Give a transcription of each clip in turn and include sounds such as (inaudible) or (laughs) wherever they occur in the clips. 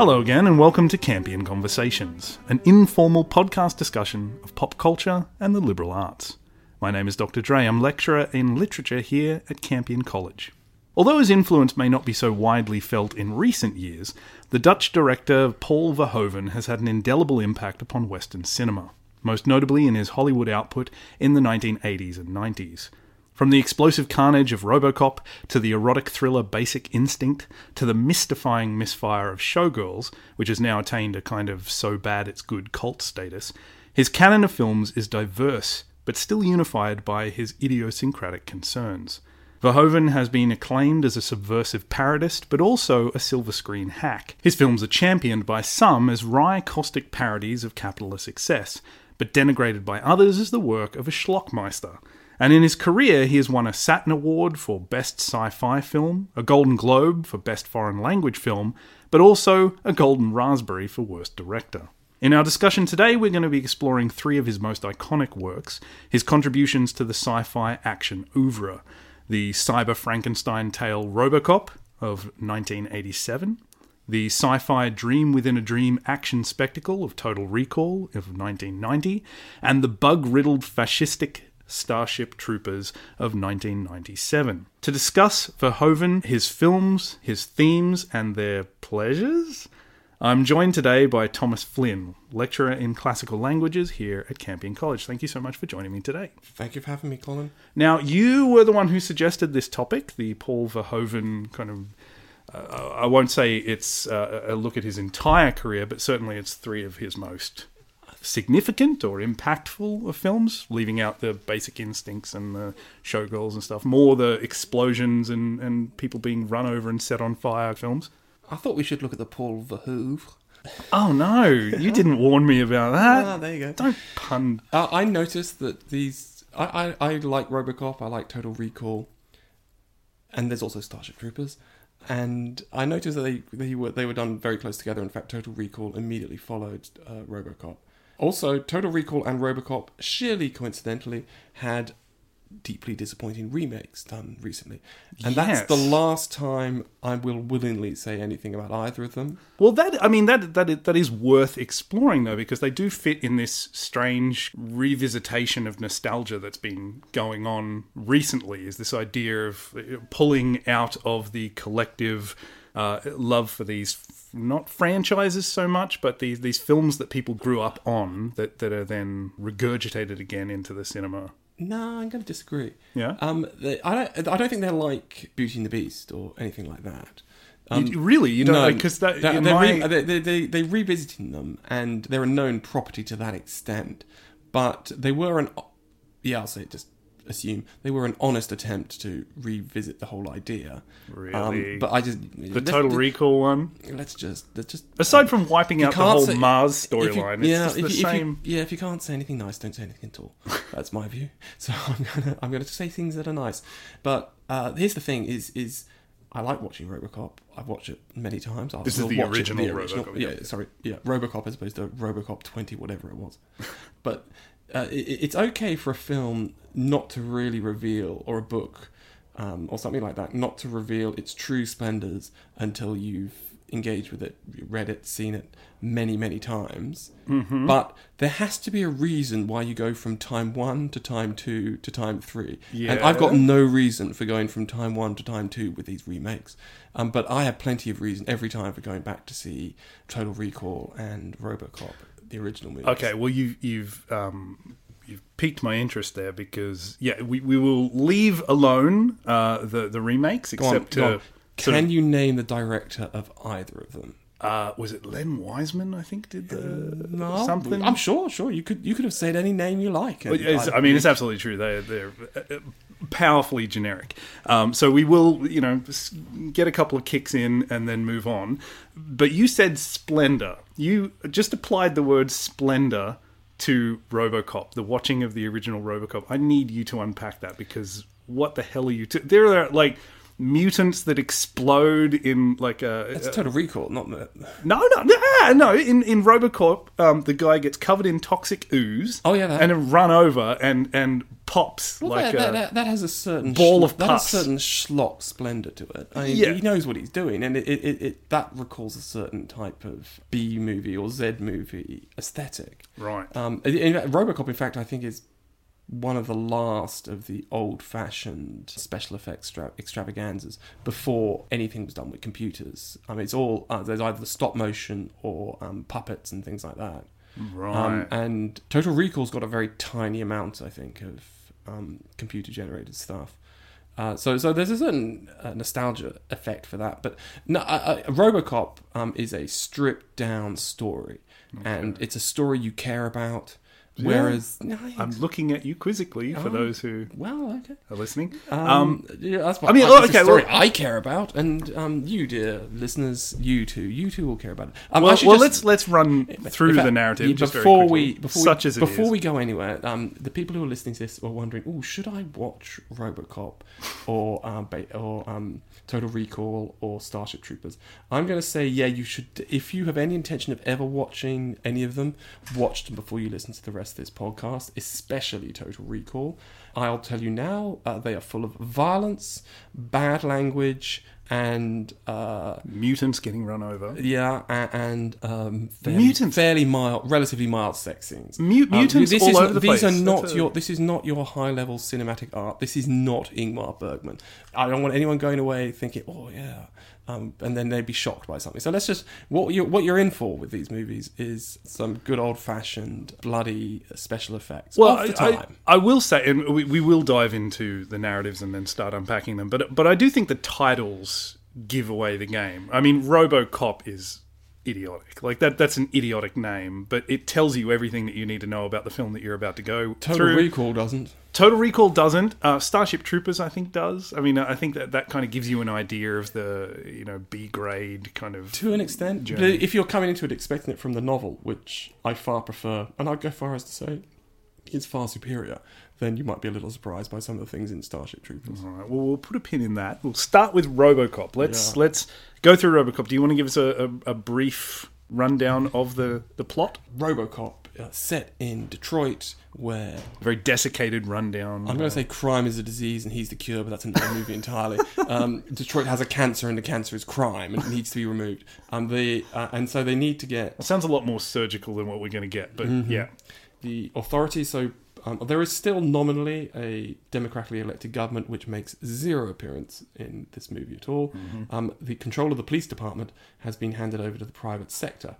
Hello again, and welcome to Campion Conversations, an informal podcast discussion of pop culture and the liberal arts. My name is Dr. Dre. I'm lecturer in literature here at Campion College. Although his influence may not be so widely felt in recent years, the Dutch director Paul Verhoeven has had an indelible impact upon Western cinema, most notably in his Hollywood output in the 1980s and 90s. From the explosive carnage of Robocop to the erotic thriller Basic Instinct to the mystifying misfire of Showgirls, which has now attained a kind of so bad it's good cult status, his canon of films is diverse but still unified by his idiosyncratic concerns. Verhoeven has been acclaimed as a subversive parodist, but also a silver screen hack. His films are championed by some as wry, caustic parodies of capitalist success, but denigrated by others as the work of a schlockmeister. And in his career, he has won a Saturn Award for Best Sci Fi Film, a Golden Globe for Best Foreign Language Film, but also a Golden Raspberry for Worst Director. In our discussion today, we're going to be exploring three of his most iconic works, his contributions to the sci fi action oeuvre the cyber Frankenstein tale Robocop of 1987, the sci fi Dream Within a Dream action spectacle of Total Recall of 1990, and the bug riddled fascistic Starship Troopers of 1997. To discuss Verhoeven, his films, his themes, and their pleasures, I'm joined today by Thomas Flynn, lecturer in classical languages here at Campion College. Thank you so much for joining me today. Thank you for having me, Colin. Now, you were the one who suggested this topic, the Paul Verhoeven kind of. Uh, I won't say it's uh, a look at his entire career, but certainly it's three of his most significant or impactful of films, leaving out the basic instincts and the showgirls and stuff, more the explosions and, and people being run over and set on fire films. I thought we should look at the Paul Verhoeven. Oh no, you didn't warn me about that. Ah, there you go. Don't pun. Uh, I noticed that these. I, I, I like Robocop. I like Total Recall, and there's also Starship Troopers. And I noticed that they they were they were done very close together. In fact, Total Recall immediately followed uh, Robocop. Also, Total Recall and Robocop, sheerly coincidentally, had deeply disappointing remakes done recently. And Yes. that's the last time I will willingly say anything about either of them. Well, that I mean that that is, that is worth exploring though because they do fit in this strange revisitation of nostalgia that's been going on recently. Is this idea of uh, pulling out of the collective uh, love for these not franchises so much, but these these films that people grew up on that that are then regurgitated again into the cinema. No, I'm going to disagree. Yeah? Um, they, I don't. I don't think they're like Beauty and the Beast or anything like that. Um, You- really, you don't because that they're, in they're, my- re- they, they, they, they're revisiting them, and they're a known property to that extent. But they were an. Yeah, I'll say just assume they were an honest attempt to revisit the whole idea. Really? Um, but I just the Total Recall one. Let's just let's just Aside from wiping out the whole say- Mars storyline, yeah, just if the you- if you- yeah, if you can't say anything nice, don't say anything at all. That's my view. (laughs) So I'm gonna I'm gonna say things that are nice. But uh, here's the thing: is is I like watching RoboCop. I've watched it many times. I'll This is the watch it, original RoboCop, Yeah, yeah. sorry, yeah, RoboCop as opposed to RoboCop 20, whatever it was. (laughs) but uh, it, it's okay for a film not to really reveal, or a book, um, or something like that, not to reveal its true splendors until you've engaged with it, read it, seen it many, many times. Mm-hmm. But there has to be a reason why you go from time one to time two to time three. And I've got no reason for going from time one to time two with these remakes. Um, but I have plenty of reason every time for going back to see Total Recall and Robocop, the original movies. Okay, well you you've um, you've piqued my interest there because yeah, we, we will leave alone uh, the the remakes Go except on. to sort Can of- you name the director of either of them? Uh, was it Len Wiseman? I think did the No, something. I'm sure, sure. You could you could have said any name you like. I'd- mean, it's absolutely true. They're they're uh, powerfully generic. Um, so we will, you know, get a couple of kicks in and then move on. But you said splendor. You just applied the word splendor to RoboCop, the watching of the original RoboCop. I need you to unpack that because what the hell are you? T- there are like mutants that explode in like a it's Total Recall, not the. no, no, no, no. In in RoboCop, um, the guy gets covered in toxic ooze. Oh, yeah, that. and then run over and and pops Well, like that, a, that, that, has a certain ball schl- of that certain schlock splendor to it. I mean, Yeah. he knows what he's doing, and it, it, it, that recalls a certain type of B movie or Z movie aesthetic. right. Um, in in RoboCop, in fact, I think is one of the last of the old-fashioned special effects extra- extravaganzas before anything was done with computers. I mean, it's all uh, there's either the stop motion or um, puppets and things like that. Right. Um, and Total Recall's got a very tiny amount, I think, of um, computer-generated stuff. Uh, so, so there's a certain uh, nostalgia effect for that. But no, uh, uh, RoboCop um, is a stripped-down story, and it's a story you care about. Whereas, no, I'm looking at you quizzically for Oh. those who well, okay. are listening. Um, Um, yeah, that's I what mean, I, oh, that's a okay, story well- I care about, and um, you, dear listeners, you too, you too will care about it. Um, well, well just- let's let's run through fact, the narrative yeah, just very before quickly, we before such we, as it before is. we go anywhere. Um, the people who are listening to this are wondering, oh, should I watch RoboCop or um, or um, Total Recall or Starship Troopers? I'm going to say, yeah, you should. If you have any intention of ever watching any of them, watch them before you listen to the rest of this podcast, especially Total Recall. I'll tell you now, uh, they are full of violence, bad language, and uh, Mutants getting run over. yeah, a- and um, fairly, Mutants. fairly mild, relatively mild sex scenes. Mu- Um, mutants this all is, over the these place. are not That's a- your. This is not your high level cinematic art. This is not Ingmar Bergman. I don't want anyone going away thinking, "Oh yeah," um, and then they'd be shocked by something. So let's just what you're what you're in for with these movies is some good old fashioned bloody special effects. Well, I, I. I will say, and we, we will dive into the narratives and then start unpacking them. But but I do think the titles give away the game. I mean, RoboCop is idiotic. Like that that's an idiotic name, but it tells you everything that you need to know about the film that you're about to go Total through. Recall doesn't. Total Recall doesn't. Uh, Starship Troopers, I think, does. I mean, I think that that kind of gives you an idea of the you know B grade kind of To an extent, but if you're coming into it expecting it from the novel, which I far prefer, and I'd go far as to say it's far superior, then you might be a little surprised by some of the things in Starship Troopers. All right. Well, we'll put a pin in that. We'll start with RoboCop. Let's Yeah. let's go through RoboCop. Do you want to give us a, a, a brief rundown of the the plot? RoboCop, uh, set in Detroit, where very desiccated rundown. I'm going to say crime is a disease and he's the cure, but that's another (laughs) movie entirely. Um, Detroit has a cancer, and the cancer is crime and it needs to be removed. Um, they, uh, and so they need to get It sounds a lot more surgical than what we're going to get, but yeah. the authorities. So um, there is still nominally a democratically elected government, which makes zero appearance in this movie at all. Um, the control of the police department has been handed over to the private sector.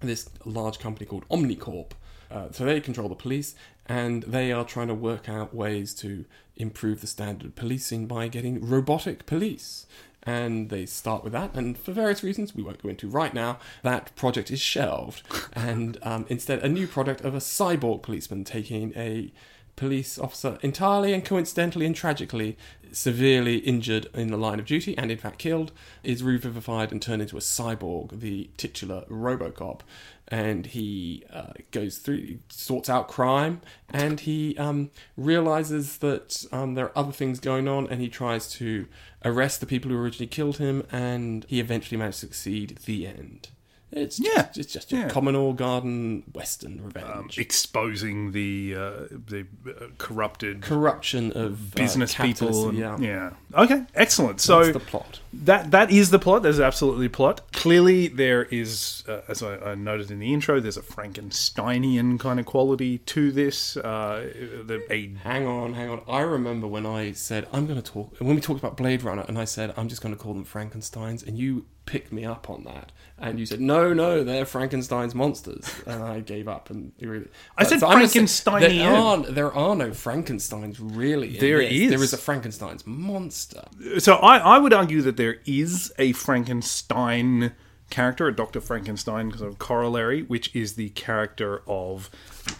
This large company called Omnicorp. Uh, so they control the police, and they are trying to work out ways to improve the standard of policing by getting robotic police. And they start with that, and for various reasons we won't go into right now, that project is shelved. (laughs) and um, instead, a new project of a cyborg policeman taking a police officer entirely and coincidentally and tragically severely injured in the line of duty and in fact killed is revivified and turned into a cyborg the titular robocop. And he uh, goes through sorts out crime and he um, realizes that um, there are other things going on and he tries to arrest the people who originally killed him and he eventually manages to succeed the end it's just, Yeah. it's just your Yeah. Commodore Garden Western revenge. Um, exposing the uh, the uh, corrupted corruption of uh, business people. And, yeah. yeah. Okay. Excellent. So That's the plot. that that is the plot. There's absolutely plot. Clearly, there is, uh, as I, I noted in the intro, there's a Frankensteinian kind of quality to this. Uh, the a Hang on, hang on. I remember when I said I'm going to talk when we talked about Blade Runner, and I said I'm just going to call them Frankenstein's, and you picked me up on that, and you said no, no, they're Frankenstein's monsters, and I gave up. And you really, I said I'm Frankensteinian. There are there are no Frankenstein's really. in There this. is. There is a Frankenstein's monster. so I, I would argue that there is a Frankenstein character, a Doctor Frankenstein because of corollary, which is the character of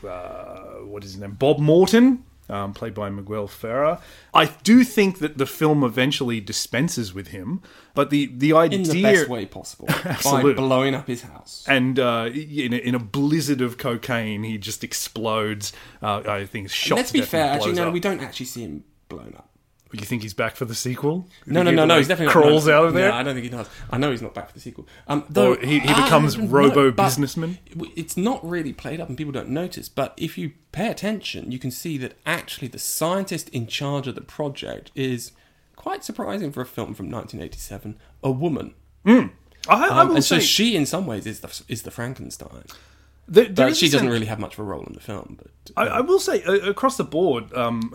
uh, what is his name, Bob Morton. Um, played by Miguel Ferrer. I do think that the film eventually dispenses with him, but the the idea In the best way possible (laughs) by blowing up his house. and uh, in, a, in a blizzard of cocaine, he just explodes. Uh, I think shot. Let's be fair. Actually, no, up. we don't actually see him blown up. You think he's back for the sequel? No, no, no, he, no. He's definitely crawls not, no, out of there. Yeah, I don't think he does. I know he's not back for the sequel. Um, though Or he, he becomes robo businessman. It's not really played up, and people don't notice. But if you pay attention, you can see that actually the scientist in charge of the project is quite surprising for a film from 1987. A woman, I, I um, and so she, in some ways, is the is the Frankenstein. There- there she doesn't really have much of a role in the film. But I, I will say uh, across the board, um,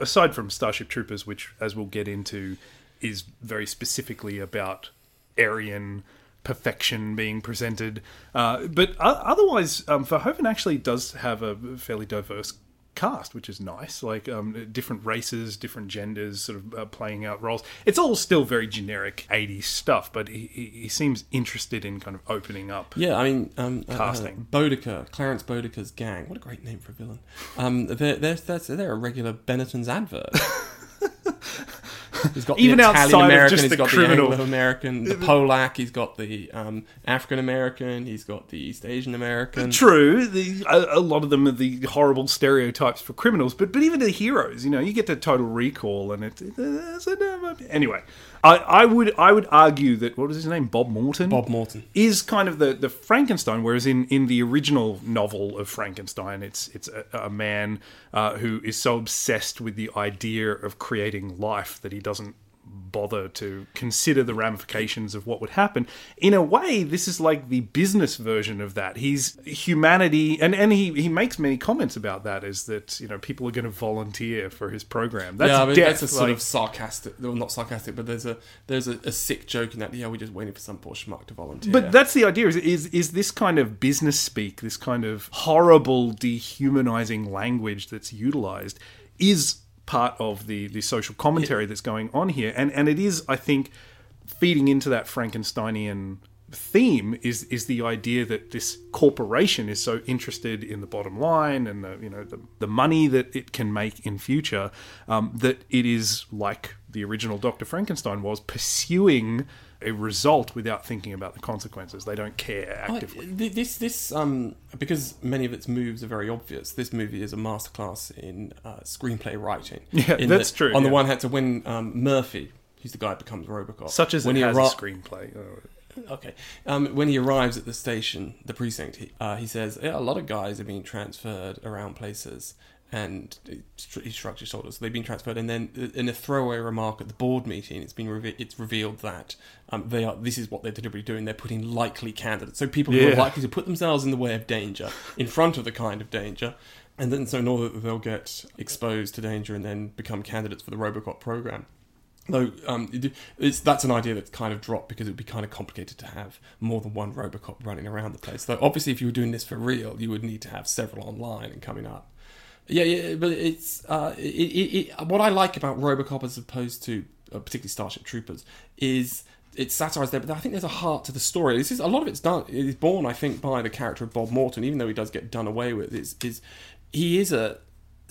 aside from Starship Troopers, which, as we'll get into, is very specifically about Aryan perfection being presented, uh, but otherwise, um, Verhoeven actually does have a fairly diverse cast, which is nice. Like um, different races, different genders, sort of uh, playing out roles. It's all still very generic '80s stuff, but he, he he seems interested in kind of opening up. Yeah, I mean, um, uh, Casting. Uh, Boddicker, Clarence Boddicker's gang. What a great name for a villain. Um, they're, they're, they're, they're a regular Benetton's advert. (laughs) He's got Even the Italian American, he's the got criminal. the Anglo American, the Polak, he's got the um, African American, he's got the East Asian American. True, the, a, a lot of them are the horrible stereotypes for criminals, but but even the heroes, you know, you get to Total Recall, and it. it's a- anyway, I, I would I would argue that what was his name, Bob Morton. Bob Morton. is kind of the, the Frankenstein, whereas in, in the original novel of Frankenstein, it's it's a, a man uh, who is so obsessed with the idea of creating life that he doesn't bother to consider the ramifications of what would happen. In a way, this is like the business version of that. He's humanity, and, and he, he makes many comments about that, is that, you know, people are going to volunteer for his program. That's yeah, I mean, death. that's a sort like- of sarcastic, well, not sarcastic, but there's a there's a, a sick joke in that. Yeah, we're just waiting for some poor schmuck to volunteer. But that's the idea: is, is is this kind of business speak, this kind of horrible, dehumanizing language that's utilized, is part of the the social commentary that's going on here, and and it is, I think, feeding into that Frankensteinian theme is is the idea that this corporation is so interested in the bottom line and the you know the, the money that it can make in future um, that it is like the original Dr. Frankenstein was pursuing a result without thinking about the consequences. They don't care actively. th- this this um because many of its moves are very obvious. This movie is a masterclass in uh, screenplay writing. (laughs) Yeah, that's that- true, On the one hand, to when um, Murphy, who's the guy who becomes RoboCop, Such as when he has arri- screenplay. Uh, Okay. Um, when he arrives at the station, the precinct, he, uh, he says, yeah, a lot of guys are being transferred around places. And he shrugs his shoulders. They've been transferred, and then uh, in a throwaway remark at the board meeting, it's been reve- it's revealed that um, they are. This is what they're deliberately doing. They're putting likely candidates, so people who are likely to put themselves in the way of danger, in front of the kind of danger, and then so in order that they'll get exposed to danger and then become candidates for the RoboCop program. Though um, it's, that's an idea that's kind of dropped because it would be kind of complicated to have more than one Robocop running around the place. Though obviously, if you were doing this for real, you would need to have several online and coming up. Yeah, yeah, but it's uh, it, it, it, what I like about RoboCop as opposed to uh, particularly Starship Troopers is it's satirized there, but I think there's a heart to the story. This is a lot of it's done. It is born, I think, by the character of Bob Morton, even though he does get done away with. Is is he is a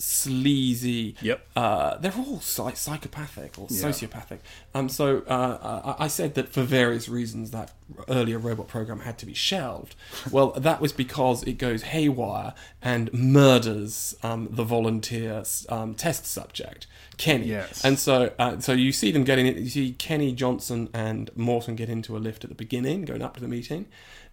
sleazy. Yep. Uh, they're all psy- psychopathic or Yeah. sociopathic. Um, so uh, I, I said that for various reasons that earlier robot program had to be shelved. (laughs) Well, that was because it goes haywire and murders um, the volunteer um, test subject, Kinney. Yes. And so, uh, so you see them getting. You see Kinney Johnson and Morton get into a lift at the beginning, going up to the meeting,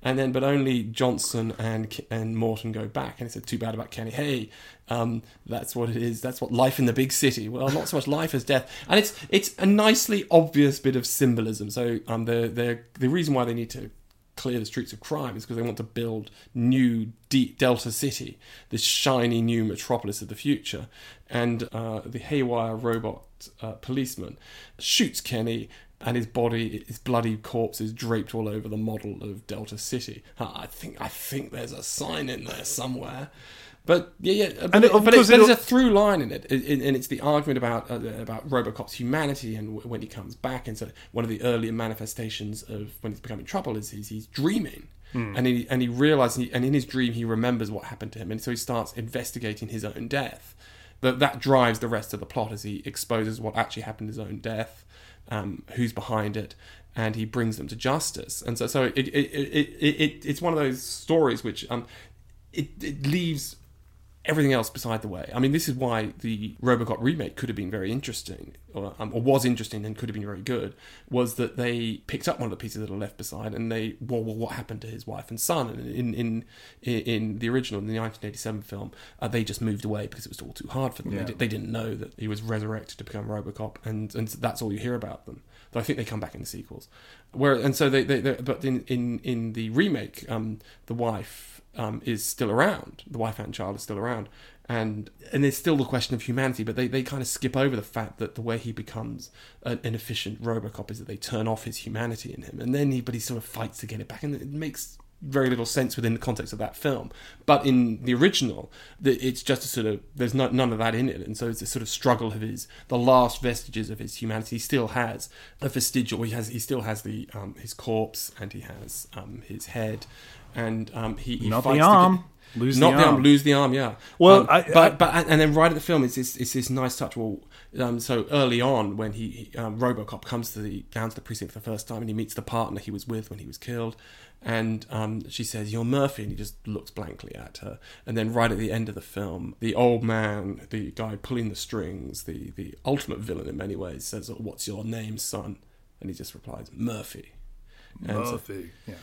and then but only Johnson and and Morton go back. And he said, "Too bad about Kinney. Hey, um, that's what it is. That's what life in the big city. Well, not so much life as death. And it's it's a nicely obvious bit of symbolism. So um, the the the reason why they need to clear the streets of crime is because they want to build new Delta City, this shiny new metropolis of the future. And uh, the haywire robot uh, policeman shoots Kinney, and his body, his bloody corpse, is draped all over the model of Delta City. I think I think there's a sign in there somewhere. But yeah, yeah, but, And it, but, it, but there's a through line in it, and it's the argument about uh, about RoboCop's humanity and when he comes back. And so one of the earlier manifestations of when he's becoming trouble is he's, he's dreaming, and he and he realizes, he, and in his dream he remembers what happened to him, and so he starts investigating his own death. That that drives the rest of the plot as he exposes what actually happened to his own death, um, who's behind it, and he brings them to justice. And so so it it, it, it, it it's one of those stories which um it, it leaves everything else beside the way. I mean, this is why the RoboCop remake could have been very interesting, or, um, or was interesting and could have been very good. Was that they picked up one of the pieces that are left beside, and they well, well what happened to his wife and son? And in in in the original, in the 1987 film, uh, they just moved away because it was all too hard for them. Yeah. They, they didn't know that he was resurrected to become RoboCop, and and that's all you hear about them. Though I think they come back in the sequels. Where and so they, they, they but in in in the remake, um, the wife um, is still around. The wife and child is still around, and and there's still the question of humanity. But they, they kind of skip over the fact that the way he becomes an, an efficient RoboCop is that they turn off his humanity in him, and then he but he sort of fights to get it back, and it makes very little sense within the context of that film. But in the original, the, it's just a sort of there's no, none of that in it, and so it's a sort of struggle of his the last vestiges of his humanity. He still has a vestigial. He has he still has the um, his corpse, and he has um, his head, and um, he, he Not fights the to arm. get- Lose not the the arm. arm. Lose the arm. Yeah. Well, Um, I- but I- but and then right at the film, it's this it's this nice touch. Well, um, so early on when he, he um, RoboCop comes to the down to the precinct for the first time, and he meets the partner he was with when he was killed, and um, she says, "You're Murphy," and he just looks blankly at her. And then right at the end of the film, the old man, the guy pulling the strings, the the ultimate villain in many ways, says, oh, "What's your name, son?" And he just replies, "Murphy." And so- Murphy. Yeah.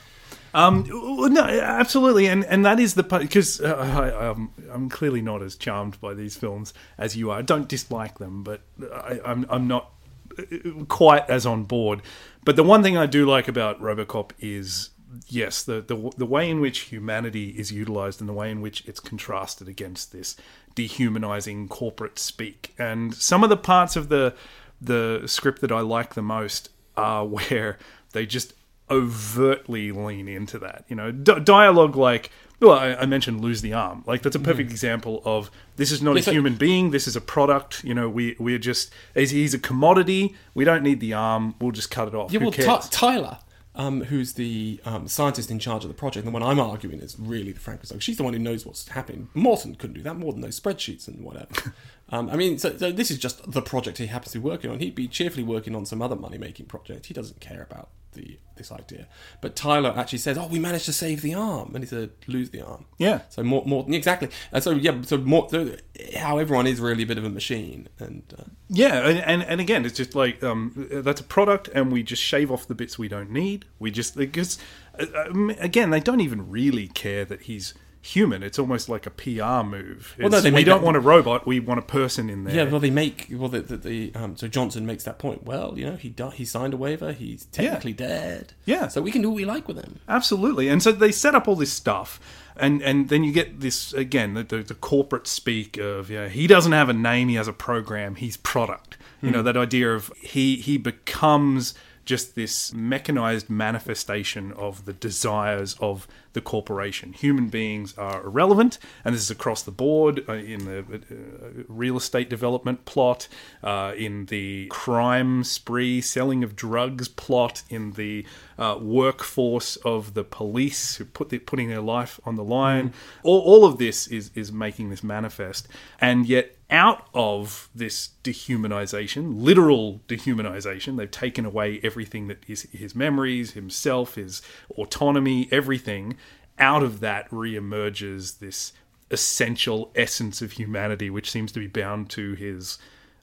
Um, no, absolutely, and and that is the because uh, I, um, I'm clearly not as charmed by these films as you are. I don't dislike them, but I, I'm I'm not uh, quite as on board. But the one thing I do like about RoboCop is yes, the the the way in which humanity is utilized and the way in which it's contrasted against this dehumanizing corporate speak. And some of the parts of the the script that I like the most are (laughs) where they just overtly lean into that. You know, d- dialogue like. Well, I, I mentioned lose the arm. Like that's a perfect example of this is not a human being. This is a product. You know, we we're just he's, a commodity. We don't need the arm. We'll just cut it off. Yeah, Who well? Ty- Tyler, um, who's the um, scientist in charge of the project, the one I'm arguing is really the Frankenstein. She's the one who knows what's happening. Morton couldn't do that more than those spreadsheets and whatever. (laughs) um, I mean, so, so this is just the project he happens to be working on. He'd be cheerfully working on some other money making project. He doesn't care about the this idea. But Tyler actually says, "Oh, we managed to save the arm," and he said, "Lose the arm." Yeah. So more, more exactly. And so yeah, so more. So how everyone is really a bit of a machine, and uh, Yeah, and, and and again, it's just like um, that's a product, and we just shave off the bits we don't need. We just because uh, um, again, they don't even really care that he's human. It's almost like a PR move. Well, no, they we don't that- want a robot. We want a person in there. Yeah, well, they make well the, the, the um, so Johnson makes that point. Well, you know, he di- he signed a waiver. He's technically dead. Yeah. so we can do what we like with him. Absolutely. And so they set up all this stuff. And, and then you get this again the, the, the corporate speak of yeah he doesn't have a name he has a program he's product you know that idea of he he becomes just this mechanized manifestation of the desires of the corporation. Human beings are irrelevant, and this is across the board uh, in the uh, real estate development plot, uh, in the crime spree, selling of drugs plot, in the uh, workforce of the police who put the, putting their life on the line. All, all of this is is making this manifest, and yet out of this dehumanization, literal dehumanization, they've taken away everything that is his memories, himself, his autonomy, everything. Out of that re-emerges this essential essence of humanity, which seems to be bound to his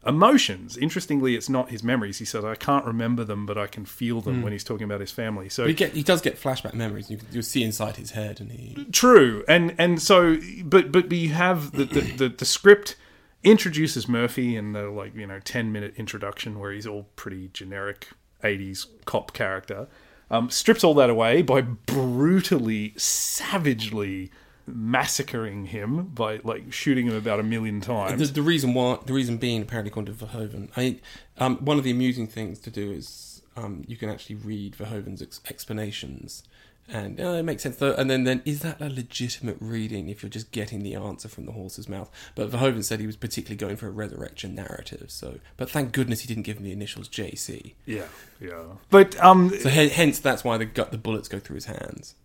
emotions. Interestingly, it's not his memories. He says, "I can't remember them, but I can feel them." Hmm. When he's talking about his family, so he get he does get flashback memories. You you see inside his head, and he True, and and so, but but you have the the, the, the script introduces Murphy in the like you know ten minute introduction where he's all pretty generic '80s cop character. Um, strips all that away by brutally, savagely massacring him by like shooting him about a million the, times. the reason why the reason being apparently according to Verhoeven. I um, one of the amusing things to do is um, you can actually read Verhoeven's ex- explanations. And uh, it makes sense, though. And then, then, is that a legitimate reading if you're just getting the answer from the horse's mouth? But Verhoeven said he was particularly going for a resurrection narrative. So, but thank goodness he didn't give him the initials JC. Yeah, yeah. But um, So he- hence that's why the gut the bullets go through his hands.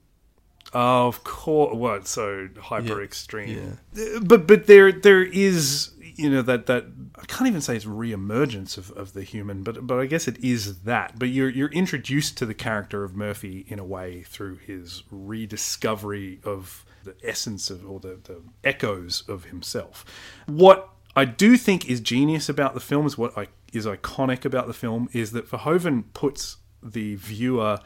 Of course, what so hyper Yeah. extreme? Uh, But but there there is you know that that I can't even say it's re-emergence of, of the human, but but I guess it is that. But you're you're introduced to the character of Murphy in a way through his rediscovery of the essence of or the, the echoes of himself. What I do think is genius about the film is what I, is iconic about the film is that Verhoeven puts the viewer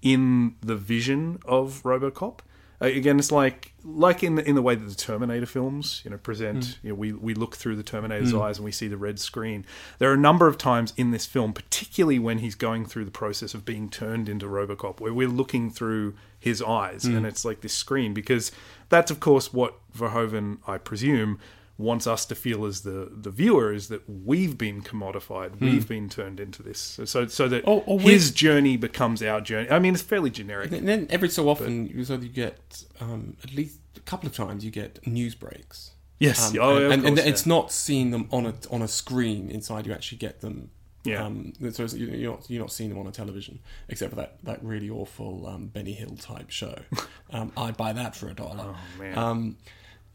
in the vision of RoboCop. Uh, again, it's like like in the in the way that the Terminator films, you know, present. Hmm. You know, we we look through the Terminator's hmm. eyes and we see the red screen. There are a number of times in this film, particularly when he's going through the process of being turned into RoboCop, where we're looking through his eyes, hmm. and it's like this screen because that's of course what Verhoeven, I presume, wants us to feel as the the viewer is that we've been commodified, we've been turned into this, so so that Or- or his journey becomes our journey. I mean, it's fairly generic. And then every so often, you so you get um, at least a couple of times you get news breaks. Yes, Um, oh, yeah, of and, and course, it's not seeing them on a on a screen inside. You actually get them. Yeah. Um, so you- you're not you're not seeing them on a television, except for that, that really awful um, Benny Hill type show. (laughs) um, I'd buy that for a dollar. Oh, man.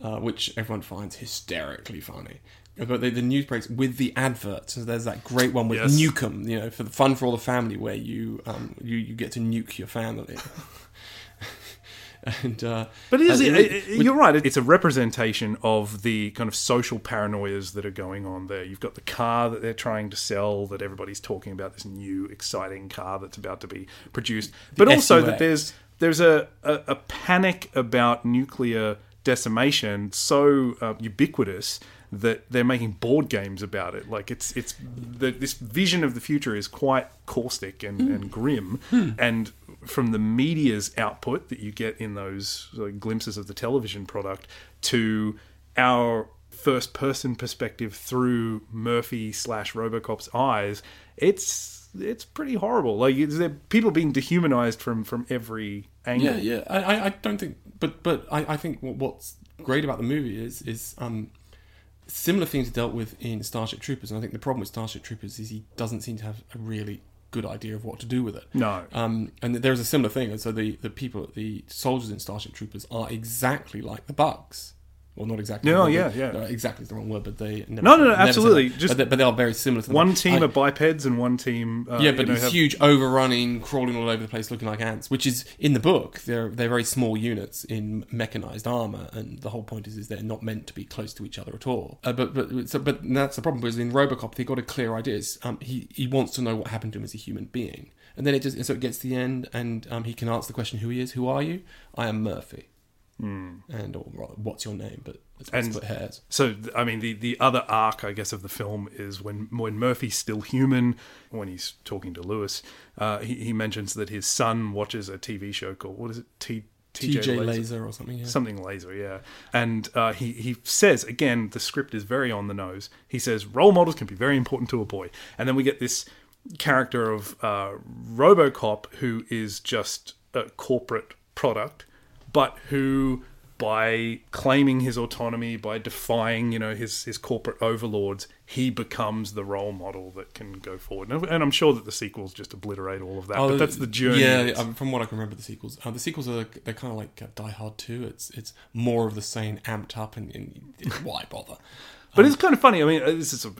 Uh, which everyone finds hysterically funny. But the, the news breaks with the adverts. So there's that great one with Yes. Nukem, you know, for the fun for all the family, where you um, you you get to nuke your family. (laughs) and uh, But it is, and it- it- it- you're right. It's a representation of the kind of social paranoias that are going on there. You've got the car that they're trying to sell, that everybody's talking about, this new exciting car that's about to be produced. But also that there's there's a, a, a panic about nuclear decimation so uh, ubiquitous that they're making board games about it. Like it's it's the, this vision of the future is quite caustic and, hmm. and grim, hmm. and from the media's output that you get in those like, glimpses of the television product to our first person perspective through Murphy slash Robocop's eyes, it's it's pretty horrible. Like people being dehumanized from from every angle. Yeah, yeah. I, I don't think, but but I, I think what's great about the movie is is um, similar things are dealt with in Starship Troopers, and I think the problem with Starship Troopers is he doesn't seem to have a really good idea of what to do with it. No. Um, and there's a similar thing, and so the the people, the soldiers in Starship Troopers are exactly like the Bugs. Well, not exactly. No, yeah, yeah. no, exactly is the wrong word, but they never No, no, no, absolutely. Just but, they, but they are very similar to them. One team I- are bipeds and one team. Uh, yeah, but you know, have- huge overrunning, crawling all over the place, looking like ants. Which is in the book. They're they're very small units in mechanized armor, and the whole point is is they're not meant to be close to each other at all. Uh, but but so, but that's the problem. Because in RoboCop, they got a clear idea. Um, he he wants to know what happened to him as a human being, and then it just so it gets to the end, and um, he can answer the question, "Who he is? Who are you? I am Murphy." And or what's your name? But. And- split hairs. So, I mean, the, the other arc, I guess, of the film is when when Murphy's still human, when he's talking to Lewis, uh, he, he mentions that his son watches a TV show called what is it? T, TJ Lazer or something. Yeah. Something laser, yeah. And uh, he, he says, again, the script is very on the nose. He says, role models can be very important to a boy. And then we get this character of uh, Robocop who is just a corporate product, but who, by claiming his autonomy, by defying, you know, his, his corporate overlords, he becomes the role model that can go forward. And, I'm sure that the sequels just obliterate all of that, but that's the journey. Oh, Yeah, um, from what I can remember, the sequels. Uh, the sequels are they're kind of like uh, Die Hard Two. It's it's more of the same, amped up, and, and (laughs) why bother? But it's kind of funny. I mean, uh, this is a,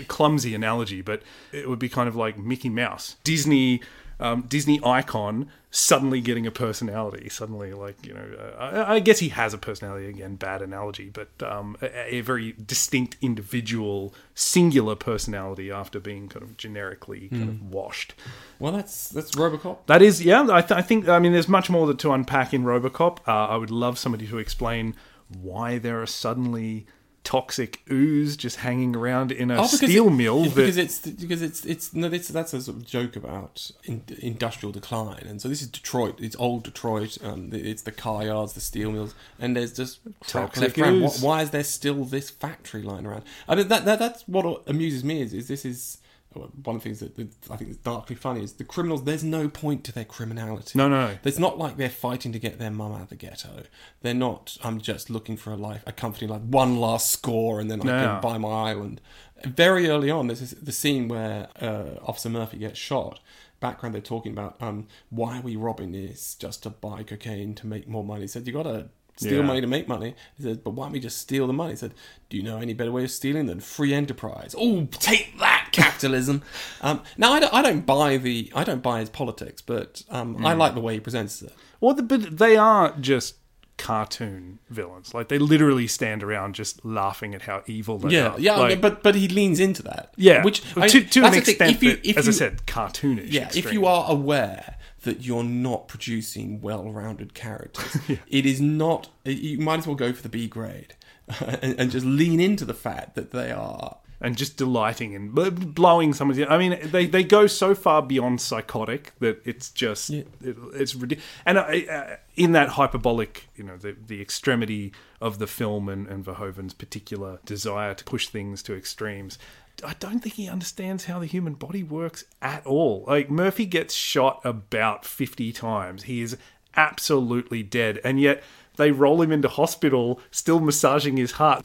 a clumsy analogy, but it would be kind of like Mickey Mouse, Disney, um, Disney icon suddenly getting a personality. Suddenly, like you know, uh, I, I guess he has a personality. Again, bad analogy, but um, a, a very distinct individual, singular personality after being kind of generically kind of washed. Well, that's that's RoboCop. That is, yeah. I, th- I think. I mean, there's much more to unpack in RoboCop. Uh, I would love somebody to explain why there are suddenly toxic ooze just hanging around in a Oh, steel it- mill. that- because it's because it's it's no, that's that's a sort of joke about in, industrial decline, and so this is Detroit. It's old Detroit. Um, it's the car yards, the steel mills, and there's just Toxic around. Why, ooze. why is there still this factory lying around? I mean, that, that that's what amuses me is is this is. One of the things that, I think is darkly funny is the criminals. There's no point to their criminality. no, no. It's not like they're fighting to get their mum out of the ghetto. They're not. I'm just looking for a life, a comforting like one last score, and then I No. can buy my island. Very early on, this is the scene where uh, Officer Murphy gets shot. Background, they're talking about um, why are we robbing this just to buy cocaine to make more money. He said you got to steal Yeah. money to make money. He said, but why don't we just steal the money? He said, do you know any better way of stealing than free enterprise? Oh, take that, (laughs) capitalism. um, now I don't, I don't buy the I don't buy his politics, but um, Hmm. I like the way he presents it. Well, the, but they are just cartoon villains. Like they literally stand around just laughing at how evil they Yeah, are. yeah, Like, but but he leans into that. yeah, which to, I- to an thing, extent. If you, that, if as you, I said, cartoonish. yeah, if you are aware that you're not producing well-rounded characters, (laughs) it is not. You might as well go for the B grade (laughs) and, and just lean into the fact that they are. and just delighting in blowing someone's. I mean, they, they go so far beyond psychotic that it's just Yeah. it, it's ridiculous. And uh, uh, in that hyperbolic, you know, the the extremity of the film and, and Verhoeven's particular desire to push things to extremes. I don't think he understands how the human body works at all. Like Murphy gets shot about fifty times. He is absolutely dead, and yet they roll him into hospital, still massaging his heart.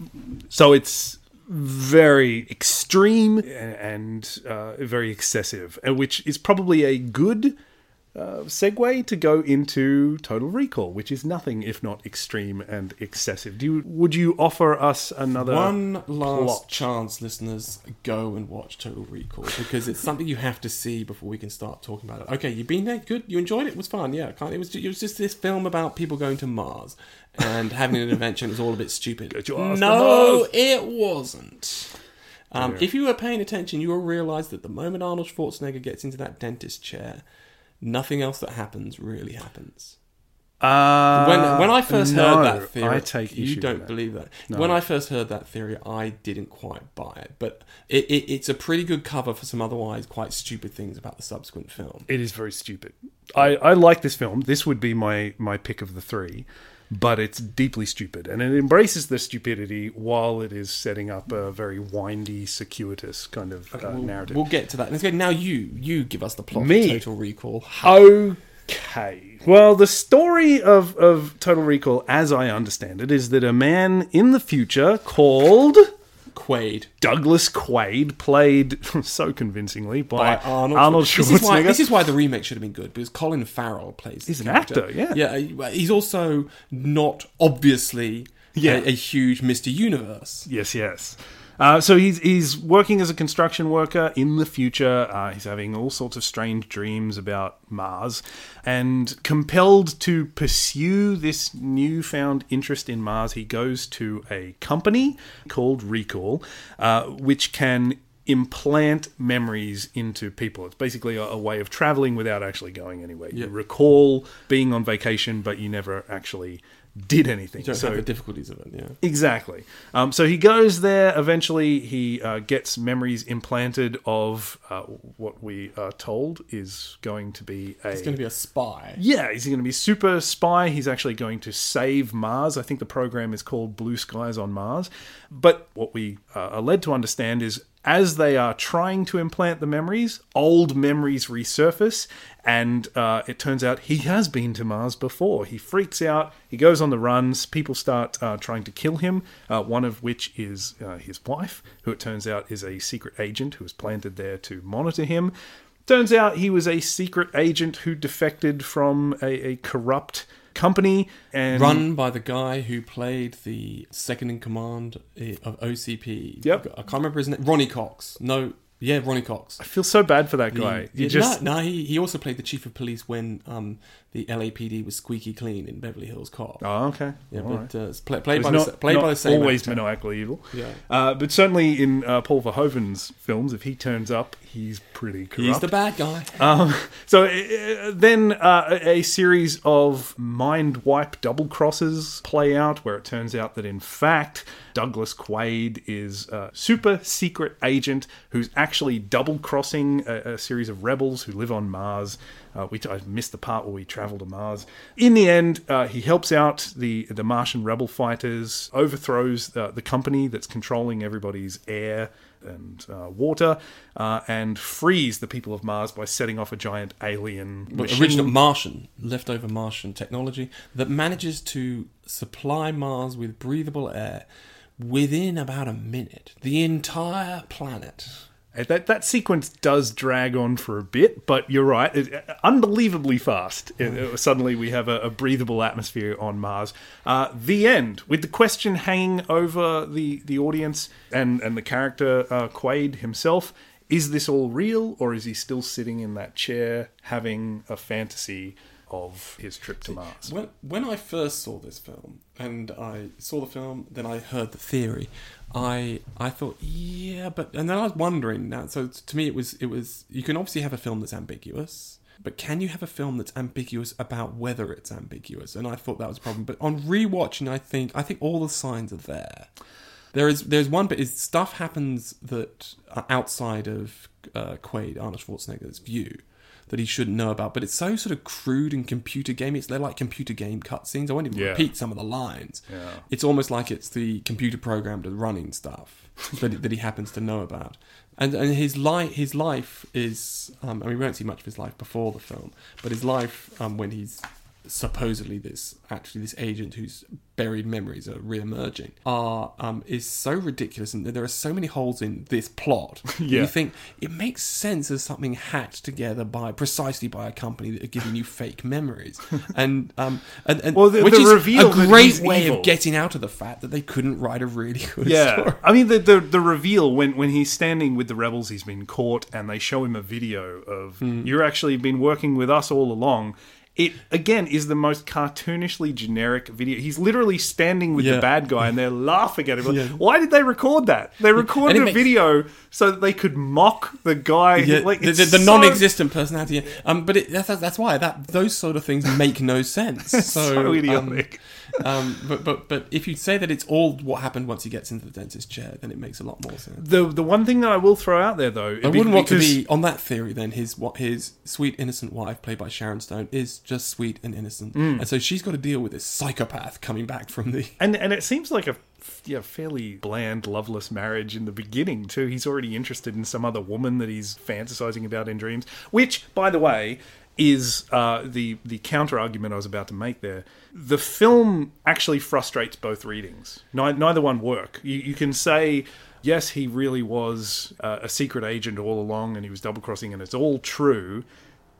So it's very extreme and uh, very excessive, which is probably a good uh, segue to go into Total Recall, which is nothing if not extreme and excessive. Do you, would you offer us another One last plot? chance, listeners, go and watch Total Recall because it's something you have to see before we can start talking about it. Okay, you've been there, good. You enjoyed it. It was fun. Yeah, it was. It was just this film about people going to Mars and having an adventure. It was all a bit stupid. No, it wasn't. Um, Yeah. If you were paying attention, you will realise that the moment Arnold Schwarzenegger gets into that dentist chair, nothing else that happens really happens. Uh, When when I first no, heard that theory, I take issue you don't that. believe that. No. When I first heard that theory, I didn't quite buy it, but it, it, it's a pretty good cover for some otherwise quite stupid things about the subsequent film. It is very stupid. I, I like this film. This would be my, my pick of the three, but it's deeply stupid. And it embraces the stupidity while it is setting up a very windy, circuitous kind of uh, we'll, narrative. we'll get to that. Let's go. Now you you give us the plot Me? of Total Recall. Okay. Well, the story of, of Total Recall, as I understand it, is that a man in the future called Quaid Douglas Quaid, played (laughs) so convincingly by, by Arnold. Arnold This is, why, Schwarzenegger. this is why the remake should have been good because Colin Farrell plays. He's an actor, yeah. Yeah, he's also not obviously Yeah. a, a huge Mister Universe. Yes, yes. Uh, so he's he's working as a construction worker in the future. Uh, he's having all sorts of strange dreams about Mars, and compelled to pursue this newfound interest in Mars, he goes to a company called Recall, uh, which can implant memories into people. It's basically a, a way of traveling without actually going anywhere. You recall being on vacation, but you never actually did anything. You don't so have the difficulties of it. Yeah. Exactly. Um, so he goes there. Eventually, he uh, gets memories implanted of uh, what we are told is going to be a. He's going to be a spy. yeah, he's going to be super spy. He's actually going to save Mars. I think the program is called Blue Skies on Mars. But what we uh, are led to understand is as they are trying to implant the memories, old memories resurface, and uh, it turns out he has been to Mars before. He freaks out. He goes on the runs. People start uh, trying to kill him. Uh, one of which is uh, his wife, who it turns out is a secret agent who was planted there to monitor him. Turns out he was a secret agent who defected from a, a corrupt company and Run by the guy who played the second in command of OCP. Yep. I can't remember his name. Ronny Cox. No, yeah, Ronny Cox. I feel so bad for that guy. He- You just no, no, he, he also played the chief of police when um, the LAPD was squeaky clean in Beverly Hills Cop. oh okay. yeah, All but right. uh, play, played by not, the, played by the same always actor. maniacally evil. Yeah. Uh, but certainly in uh, Paul Verhoeven's films, if he turns up, he's pretty corrupt. He's the bad guy. Um, (laughs) so uh, then uh, a a series of mind wipe double crosses play out where it turns out that in fact Douglas Quaid is a super secret agent who's actually double crossing a, a series of rebels who live on Mars. Uh, we I missed the part where we travel to Mars. In the end, uh, he helps out the the Martian rebel fighters, overthrows the, the company that's controlling everybody's air and uh, water, uh, and frees the people of Mars by setting off a giant alien machine. original Martian, leftover Martian technology that manages to supply Mars with breathable air within about a minute. The entire planet. That that sequence does drag on for a bit, but you're right, it, unbelievably fast. It- it- suddenly, we have a, a breathable atmosphere on Mars. Uh, the end, with the question hanging over the the audience and and the character uh, Quaid himself: Is this all real, or is he still sitting in that chair having a fantasy of his trip to Mars. When when I first saw this film and I saw the film, then I heard the theory. I I thought, yeah, but and then I was wondering now. So to me, it was it was you can obviously have a film that's ambiguous, but can you have a film that's ambiguous about whether it's ambiguous? And I thought that was a problem. But on rewatching, I think I think all the signs are there. There is there's one bit is stuff happens that outside of uh, Quaid Arnold Schwarzenegger's view that he shouldn't know about, but it's so sort of crude and computer game. It's they're like computer game cutscenes. I won't even Yeah. repeat some of the lines. Yeah. It's almost like it's the computer programmed running stuff that, that he happens to know about. And and his life his life is um, I mean we won't see much of his life before the film, but his life um, when he's supposedly this actually this agent whose buried memories are re-emerging are um, is so ridiculous and there are so many holes in this plot (laughs) Yeah. you think it makes sense as something hacked together by precisely by a company that are giving you fake memories (laughs) and um and, and Well, the- which the is a great way evil. of getting out of the fact that they couldn't write a really good Yeah, story I mean the, the the reveal when when he's standing with the rebels, he's been caught, and they show him a video of Hmm. you're actually been working with us all along. It again is the most cartoonishly generic video. He's literally standing with the bad guy, and they're (laughs) laughing at him. Yeah. Why did they record that? They recorded a makes- video so that they could mock the guy. Yeah, like the, the, the so- non-existent personality. Um, but it, that's that's why that those sort of things make no sense. (laughs) So, so um, idiotic. Um, but but but if you say that it's all what happened once he gets into the dentist chair, then it makes a lot more sense. The the one thing that I will throw out there though, I wouldn't want to be on that theory. Then his what his sweet innocent wife, played by Sharon Stone, is just sweet and innocent, Mm. and so she's got to deal with this psychopath coming back from the. And and it seems like a yeah fairly bland, loveless marriage in the beginning too. He's already interested in some other woman that he's fantasizing about in dreams. Which, by the way, is uh, the the counter argument I was about to make there. The film actually frustrates both readings. Neither, neither one work. You, you can say. Yes, he really was uh, a secret agent all along, and he was double crossing, and it's all true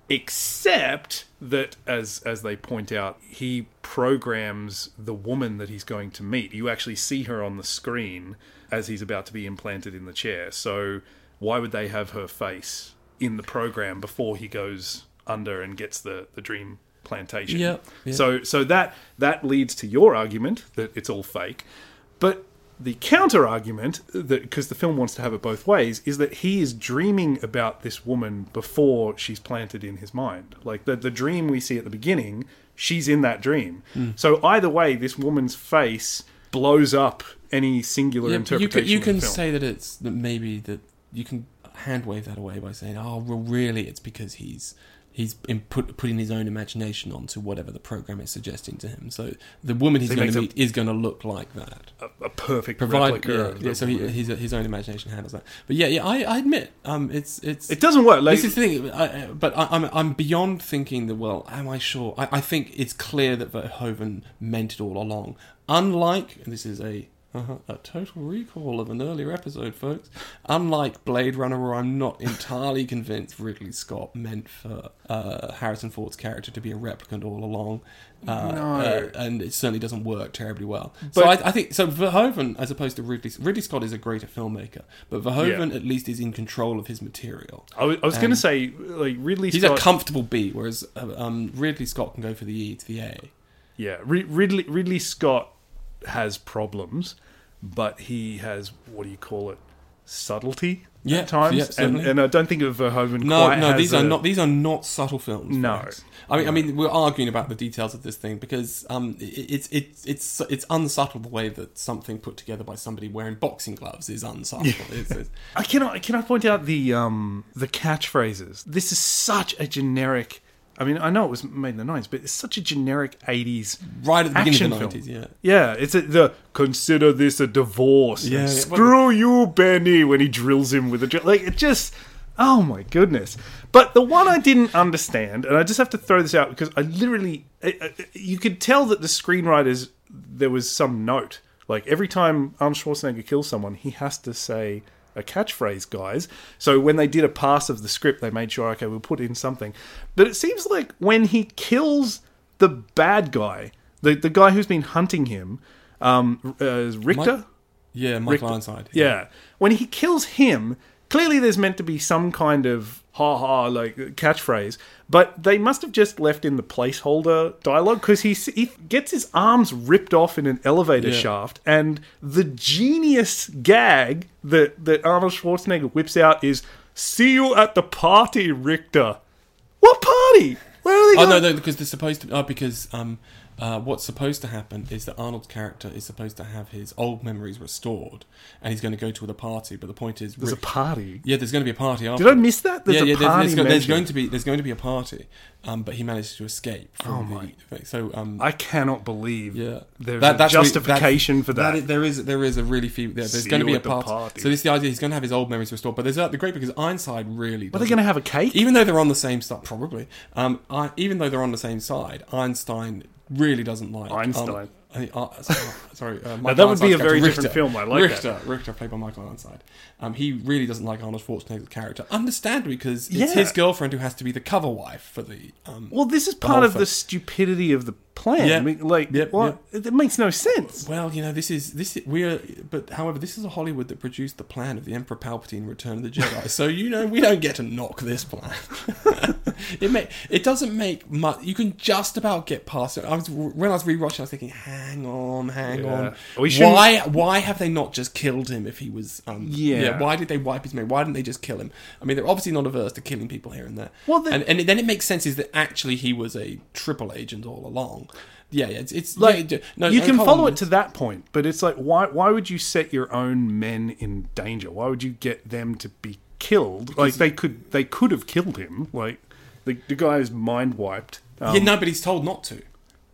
except that as as they point out he programs the woman that he's going to meet you actually see her on the screen as he's about to be implanted in the chair so why would they have her face in the program before he goes under and gets the the dream plantation Yeah, yeah. so so that that leads to your argument that it's all fake but the counter argument, that because the film wants to have it both ways, is that he is dreaming about this woman before she's planted in his mind. Like the the dream we see at the beginning, she's in that dream. Hmm. So either way, this woman's face blows up any singular Yeah, you interpretation. can, you can say that it's that maybe that you can hand wave that away by saying, "Oh, well, really, it's because he's he's in put, putting his own imagination onto whatever the program is suggesting to him." So the woman he's He going to a- meet is going to look like that. a, a perfect Provide, replica. yeah, yeah, so he, his his own imagination handles that. But yeah, yeah, I, I admit, um, it's it's it doesn't work. Like, this is the thing, I, but I, I'm I'm beyond thinking that. Well, am I sure? I, I think it's clear that Verhoeven meant it all along. Unlike, and this is a uh a total recall of an earlier episode, folks. Unlike Blade Runner, where I'm not entirely convinced Ridley Scott meant for uh, Harrison Ford's character to be a replicant all along. Uh, No. uh, and it certainly doesn't work terribly well. so I, I think so. Verhoeven, as opposed to Ridley, Ridley Scott is a greater filmmaker, but Verhoeven Yeah. at least is in control of his material. I was, was going to say, like Ridley He's Scott. a comfortable B, whereas uh, um, Ridley Scott can go for the E to the A. Yeah, Rid- Ridley Ridley Scott has problems, but he has what do you call it? Subtlety Yeah, at times, yeah, and and I don't think of Verhoeven. No, quite no, has these are not these are not subtle films. No. folks. I mean, I mean, we're arguing about the details of this thing because um, it, it's it's it's it's unsubtle the way that something put together by somebody wearing boxing gloves is unsubtle. It's- it's- (laughs) I cannot. Can I point out the um the catchphrases? This is such a generic. I mean, I know it was made in the nineties, but it's such a generic eighties. right at the beginning of the nineties, yeah. Yeah, it's a, the consider this a divorce. Yeah, yeah, screw you, Benny, when he drills him with a drill. Like it just. Oh my goodness! But the one I didn't understand, and I just have to throw this out because I literally, you could tell that the screenwriters there was some note. Like every time Arnold Schwarzenegger kills someone, he has to say a catchphrase, guys. So when they did a pass of the script, they made sure, okay, we'll put in something. But it seems like when he kills the bad guy, the the guy who's been hunting him, um, uh, Richter. Yeah, Michael Richter- Ironside. Yeah. When he kills him, clearly there's meant to be some kind of ha ha like catchphrase, but they must have just left in the placeholder dialogue because he he gets his arms ripped off in an elevator Yeah. shaft, and the genius gag that that Arnold Schwarzenegger whips out is "See you at the party, Richter." What party? Where are they Oh going? no, no, because they're supposed to. Oh, because um, uh, what's supposed to happen is that Arnold's character is supposed to have his old memories restored, and he's going to go to the party. But the point is, There's a party. yeah, there's going to be a party. After. Did I miss that? There's yeah, a yeah. There's, there's, there's going to be there's going to be a party, um, but he managed to escape. From Oh my- thing. So um, I cannot believe yeah, there's That- a that's justification for that. is- there is there is a really few. There, there's See going to be a party. party. So this is the idea. He's going to have his old memories restored. But there's uh, the great because Ironside really. Are they doesn't- going to have a cake? even though they're on the same side, probably. Um, I, even though they're on the same side, Einstein really doesn't like Einstein. Arnold- I think, uh, (laughs) sorry, uh, Michael that would be a very character, different film. I like Richter, that. Richter, played by Michael Ironside. Um, he really doesn't like Arnold Schwarzenegger's character, understandably, because it's Yeah. his girlfriend who has to be the cover wife for the. Um, Well, this is part of the stupidity of the plan. Yeah. I mean, like, Yep, what? It makes no sense. well, you know, this is this. Is, we're, but however, this is a Hollywood that produced the plan of the Emperor Palpatine: Return of the Jedi. so you know, we don't get to knock this plan. (laughs) it may, it doesn't make much. You can just about get past it. I was when I was rewatching, I was thinking, hang on, hang Yeah. on. We why why have they not just killed him if he was? Um, Yeah. Why did they wipe his memory? Why didn't they just kill him? I mean, they're obviously not averse to killing people here and there. Well, the- and and then it makes sense is that actually he was a triple agent all along. Yeah, it's, it's Like, yeah, no, you can follow it to that point, but it's like, why? Why would you set your own men in danger? Why would you get them to be killed? like they could, they could have killed him. Like the the guy is mind wiped. Um, yeah, no, but he's told not to.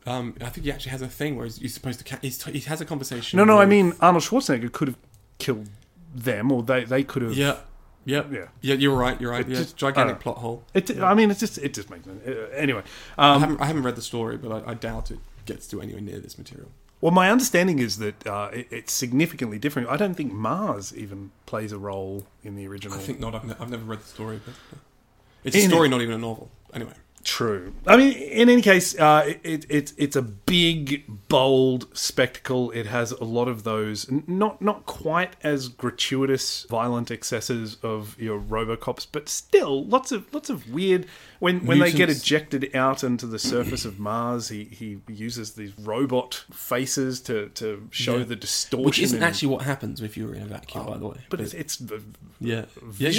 Um, I think he actually has a thing where he's, he's supposed to. Ca- he's t- he has a conversation. no, no. I mean, Arnold Schwarzenegger could have killed them, or they they could have. yeah, yeah, Yeah. yeah. You're right. You're right. It Yeah, just- gigantic uh, plot hole. It, I mean, it's just it just makes sense. Uh, Anyway, I um, haven't I haven't read the story, but I, I doubt it gets to anywhere near this material. well, my understanding is that uh, it, it's significantly different. I don't think Mars even plays a role in the original. I think not. I've, ne- I've never read the story, but it's In a story, it- not even a novel. Anyway, True. I mean, in any case, uh, it, it, it's it's a big, bold spectacle. It has a lot of those, not not quite as gratuitous, violent excesses of your RoboCops, but still lots of lots of weird. When when they get ejected out into the surface of Mars, he, he uses these robot faces to, to show Yeah. the distortion. which isn't actually what happens if you're in a vacuum, by the way. but it's, it's v- yeah, yeah,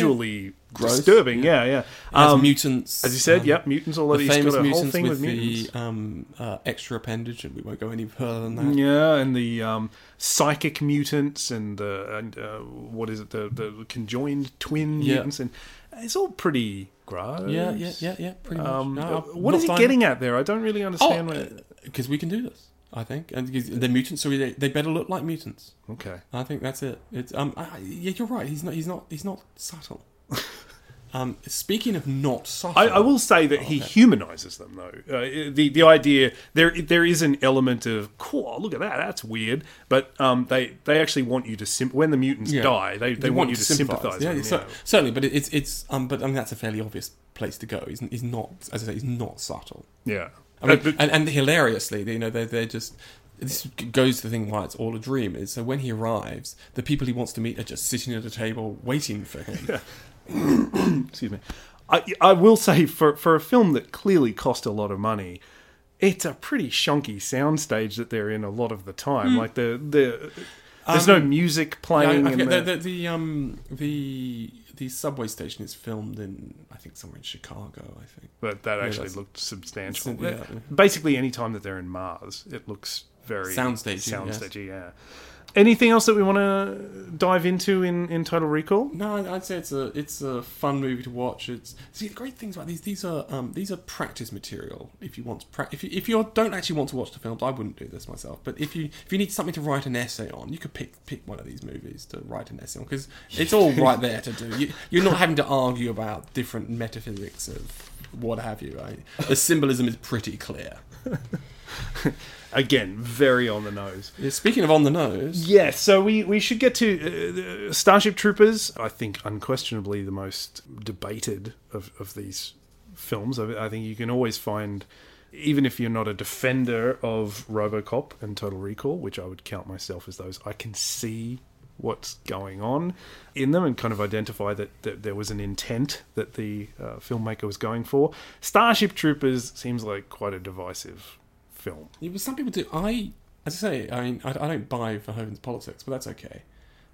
visually Gross, disturbing. Yeah, yeah. It has Um, mutants, as you said, um, yep, mutants all over. the He's famous got a whole mutants thing with, with, mutants. the um, uh, extra appendage, and we won't go any further than that. Yeah, and the um, psychic mutants and the and uh, what is it? The the conjoined twin Yeah. mutants, and it's all pretty gross. Yeah, yeah, yeah, yeah. Pretty much. Um, No, uh, I'm what not is he fine. getting at there? I don't really understand. Oh, what- because we can do this, I think, and because they're mutants, so they, they better look like mutants. okay, I think that's it. It's um, I, I- yeah, you're right. He's not, he's not, he's not subtle. (laughs) um, speaking of not subtle, I, I will say that he okay. humanizes them, though. Uh, the the idea there there is an element of cool. Look at that, that's weird. But um, they they actually want you to when the mutants Yeah. die, they, they You want, you to sympathize. Yeah, with them, so- yeah. certainly, but it's it's um, but I mean that's a fairly obvious place to go. He's, he's not, as I say, he's not subtle. yeah. I mean, Uh, but- and, and hilariously, you know, they're, they're just. This goes to the thing why it's all a dream is so when he arrives, the people he wants to meet are just sitting at a table waiting for him. (laughs) (coughs) excuse me. I, I will say for for a film that clearly cost a lot of money, it's a pretty shonky soundstage that they're in a lot of the time. Like the the there's no music. Yeah, playing. In forget- the, the, the, um the the subway station is filmed in I think somewhere in Chicago. I think. but that yeah, actually looked substantial. Yeah. Basically, any time that they're in Mars, it looks very Soundstagey, yes. Yeah. Anything else that we want to dive into in, in Total Recall? No, I'd- say it's a it's a fun movie to watch. It's see the great things about these. These are um, these are practice material. If you want to pra- if you if you don't actually want to watch the films, I wouldn't do this myself. But if you if you need something to write an essay on, you could pick pick one of these movies to write an essay on because it's all (laughs) right there to do. You, you're not having to argue about different metaphysics of what have you. Right? The symbolism is pretty clear. (laughs) (laughs) Again, very on the nose. Yeah, speaking of on the nose, Yes, so we, we should get to uh, Starship Troopers. I think unquestionably the most debated of, of these films. I, I think you can always find, even if you're not a defender of RoboCop and Total Recall, which I would count myself as those, I can see what's going on in them and kind of identify that, that there was an intent that the uh, filmmaker was going for. Starship Troopers seems like quite a divisive film. Yeah, some people do. I, as I say, I mean, I, I don't buy Verhoeven's politics, but that's okay.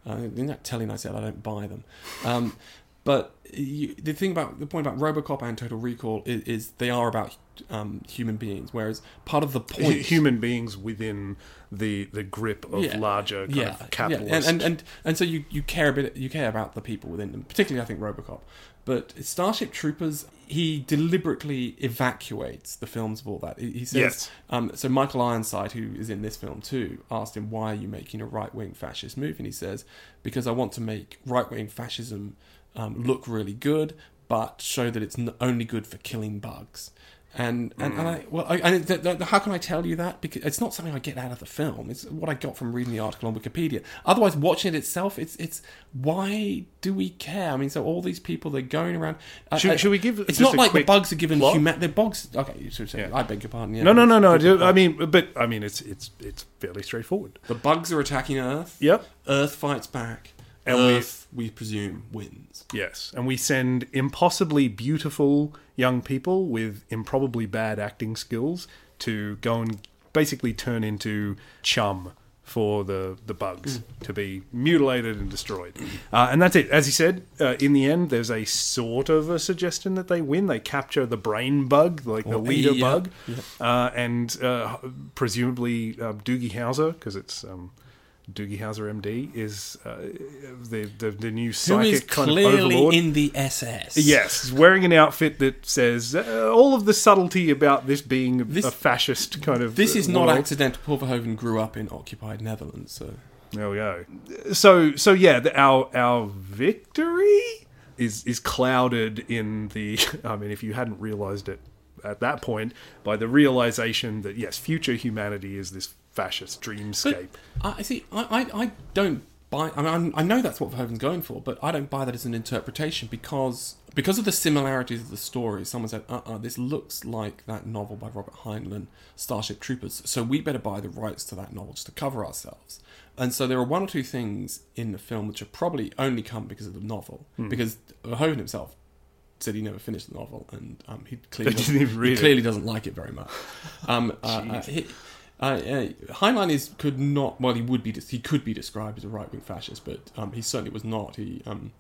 Uh, in that telling I said I don't buy them. Um, but you, the thing about the point about RoboCop and Total Recall is, is they are about um, human beings, whereas part of the point Human beings within the the grip of Yeah. larger kind yeah, of capitalist. yeah. And, and and and so you you care a bit you care about the people within them, particularly I think RoboCop. But Starship Troopers, he deliberately evacuates the films of all that. He, says, Yes. um, so Michael Ironside, who is in this film too, asked him, "Why are you making a right wing fascist movie?" And he says, "Because I want to make right wing fascism um, look really good, but show that it's only good for killing bugs." And and, and I mm. well, I, and th- th- how can I tell you that? Because it's not something I get out of the film. It's what I got from reading the article on Wikipedia. Otherwise, watching it itself, it's it's why do we care? I mean, so all these people they're going around. I- Should- I- uh, should we give It's not like the bugs are given human. The bugs. Okay, you should say. Yeah. I beg your pardon. Yeah, no, no, no, no. I, do- I mean, but I mean, it's it's it's fairly straightforward. the bugs are attacking Earth. Yep. Earth fights back. And we- Earth, we presume, wins. Yes, and we send impossibly beautiful young people with improbably bad acting skills to go and basically turn into chum for the the bugs to be mutilated and destroyed. Uh, and that's it. As he said, uh, in the end, there's a sort of a suggestion that they win. They capture the brain bug, like the Or- leader yeah, bug, yeah. uh, and uh, presumably uh, Doogie Howser, because it's. Um, Doogie Howser, MD, is uh, the, the the new psychic kind of clearly overlord. in the SS? Yes, wearing an outfit that says uh, all of the subtlety about this being This- a fascist kind of. This uh, is not accidental. Paul Verhoeven grew up in occupied Netherlands, so There we go. So, so yeah, the, our our victory is is clouded in the. (laughs) I mean, if you hadn't realised it at that point, by the realization that yes, future humanity is this fascist dreamscape. I I see. I, I, I don't buy. I mean, I'm- know that's what Verhoeven's going for, but I don't buy that as an interpretation because because of the similarities of the story. Someone said, "Uh, uh this looks like that novel by Robert Heinlein, Starship Troopers." So we better buy the rights to that novel just to cover ourselves. And so there are one or two things in the film which have probably only come because of the novel, because Verhoeven himself said he never finished the novel, and um, he clearly doesn't, even he clearly doesn't like it very much. Um, (laughs) uh, uh, he, uh, Heinlein is could not. Well, he would be. He could be described as a right wing fascist, but um, he certainly was not. He um,